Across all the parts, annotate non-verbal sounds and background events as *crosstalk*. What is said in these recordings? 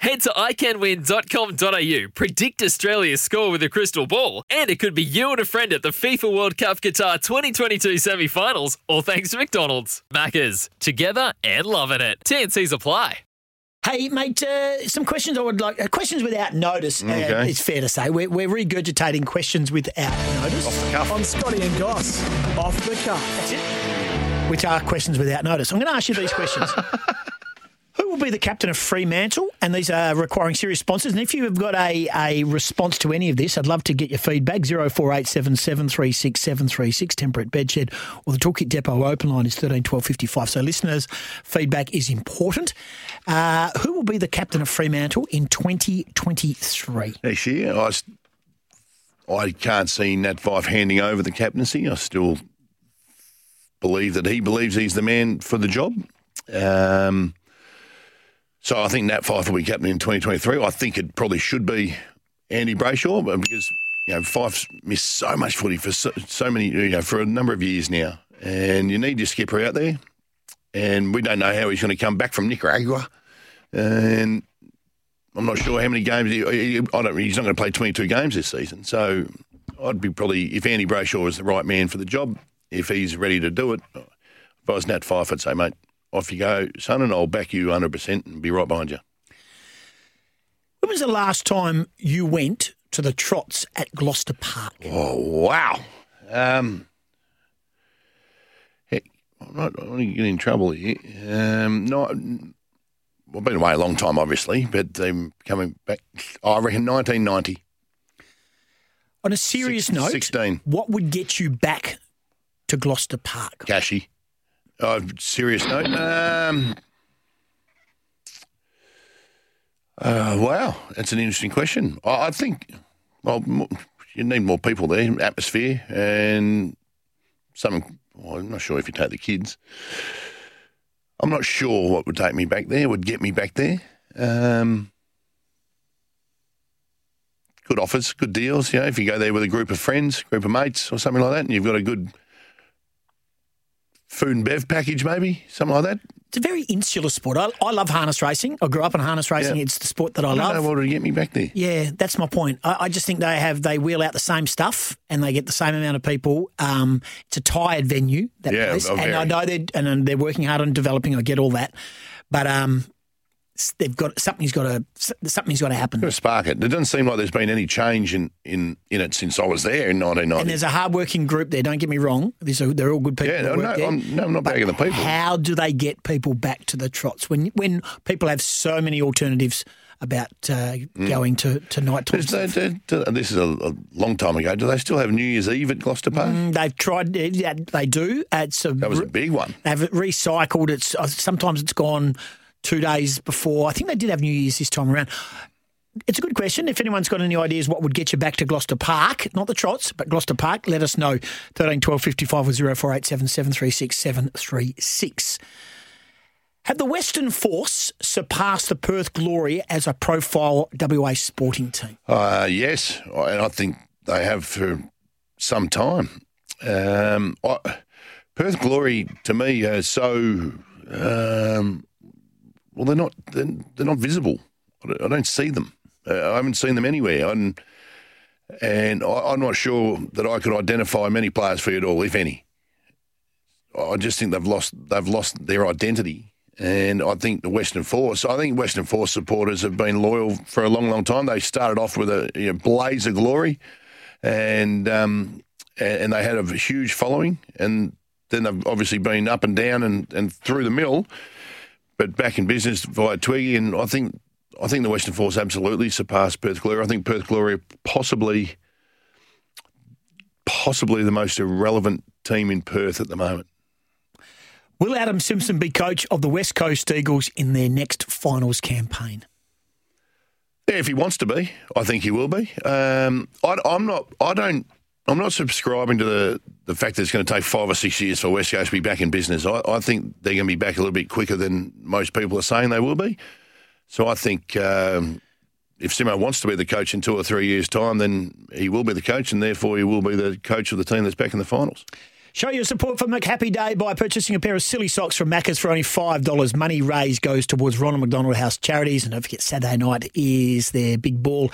Head to iCanWin.com.au, predict Australia's score with a crystal ball, and it could be you and a friend at the FIFA World Cup Qatar 2022 semi finals, all thanks to McDonald's. Maccas, together and loving it. TNC's apply. Hey, mate, uh, some questions I would like. Uh, questions without notice, uh, Okay. it's fair to say. We're, we're regurgitating questions without notice. Off the cuff. On Scotty and Goss, off the cuff. That's it. Which are questions without notice. I'm going to ask you these questions. *laughs* Will be the captain of Fremantle? And these are requiring serious sponsors. And if you have got a, a response to any of this, I'd love to get your feedback. 0487736736, Temperate Bedshed, or the Toolkit Depot open line is 13 12 55. So listeners' feedback is important. Uh, who will be the captain of Fremantle in 2023? Next year, I, I can't see Nat Fyfe handing over the captaincy. I still believe that he believes he's the man for the job. Um, so I think Nat Fyfe will be captain in 2023. I think it probably should be Andy Brayshaw, because you know Fyfe's missed so much footy for so, so many, you know, for a number of years now, and you need your skipper out there. And we don't know how he's going to come back from Nicaragua, and I'm not sure how many games. He, he, I don't. He's not going to play 22 games this season. So I'd be probably if Andy Brayshaw is the right man for the job, if he's ready to do it. If I was Nat Fyfe, I'd say, mate, off you go, son, and I'll back you 100 percent and be right behind you. When was the last time you went to the trots at Gloucester Park? Oh wow. Um, heck, I'm not. Don't to get in trouble here. Um, no, I've been away a long time, obviously, but um, coming back, I reckon 1990. On a serious Six- note, 16. what would get you back to Gloucester Park? Cashy. Oh, serious note. Um, uh, wow, that's an interesting question. I, I think, well, you need more people there, atmosphere, and something. Well, I'm not sure if you take the kids. I'm not sure what would take me back there, would get me back there. Um, good offers, good deals. You know, if you go there with a group of friends, group of mates, or something like that, and you've got a good food and bev package, maybe something like that. It's a very insular sport. I, I love harness racing. I grew up in harness racing. Yeah. It's the sport that I, I don't know love. what would get me back there. Yeah, that's my point. I, I just think they have they wheel out the same stuff and they get the same amount of people. Um, it's a tired venue, that Yeah, place, oh, and I know they're and they're working hard on developing. I get all that, but um, they've got something's got to something's got to happen. Got spark it. It doesn't seem like there's been any change in, in, in it since I was there in 1990. And there's a hard-working group there. Don't get me wrong; these are they're all good people. Yeah, no, no. I'm- no, I'm not But bagging the people. How do they get people back to the trots when when people have so many alternatives about uh, Mm. going to to night time? They- do- do- this is a, a long time ago. Do they still have New Year's Eve at Gloucester Park? Mm, They've tried. Yeah, they do. It's a, That was a big one. They've recycled. It's uh, sometimes it's gone two days before. I think they did have New Year's this time around. It's a good question. If anyone's got any ideas what would get you back to Gloucester Park, not the Trots, but Gloucester Park, let us know. 13 12 55 or 0487 736 736. Have the Western Force surpassed the Perth Glory as a profile WA sporting team? Uh, yes, and I think they have for some time. Um, I, Perth Glory to me are so um, well. They're not. They're, they're not visible. I don't, see them. Uh, I haven't seen them anywhere. And, and I, I'm not sure that I could identify many players for you at all, if any. I just think they've lost. They've lost their identity. And I think the Western Force, I think Western Force supporters have been loyal for a long, long time. They started off with a you know, blaze of glory, and um, and they had a huge following, and then they've obviously been up and down and, and through the mill, but back in business via Twiggy, and I think I think the Western Force absolutely surpassed Perth Glory. I think Perth Glory possibly possibly the most irrelevant team in Perth at the moment. Will Adam Simpson be coach of the West Coast Eagles in their next finals campaign? Yeah, if he wants to be, I think he will be. Um, I, I'm not. I don't. I'm not subscribing to the, the fact that it's going to take five or six years for West Coast to be back in business. I, I think they're going to be back a little bit quicker than most people are saying they will be. So I think um, if Simo wants to be the coach in two or three years' time, then he will be the coach, and therefore he will be the coach of the team that's back in the finals. Show your support for McHappy Day by purchasing a pair of silly socks from Macca's for only $5. Money raised goes towards Ronald McDonald House Charities. And don't forget, Saturday night is their big ball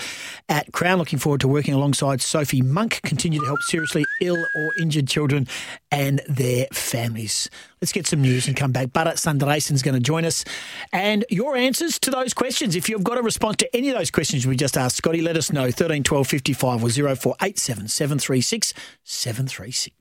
at Crown. Looking forward to working alongside Sophie Monk. Continue to help seriously ill or injured children and their families. Let's get some news and come back. Sundaraisan is going to join us. And your answers to those questions. If you've got a response to any of those questions we just asked Scotty, let us know. 13 12 55 or 0487 736 736.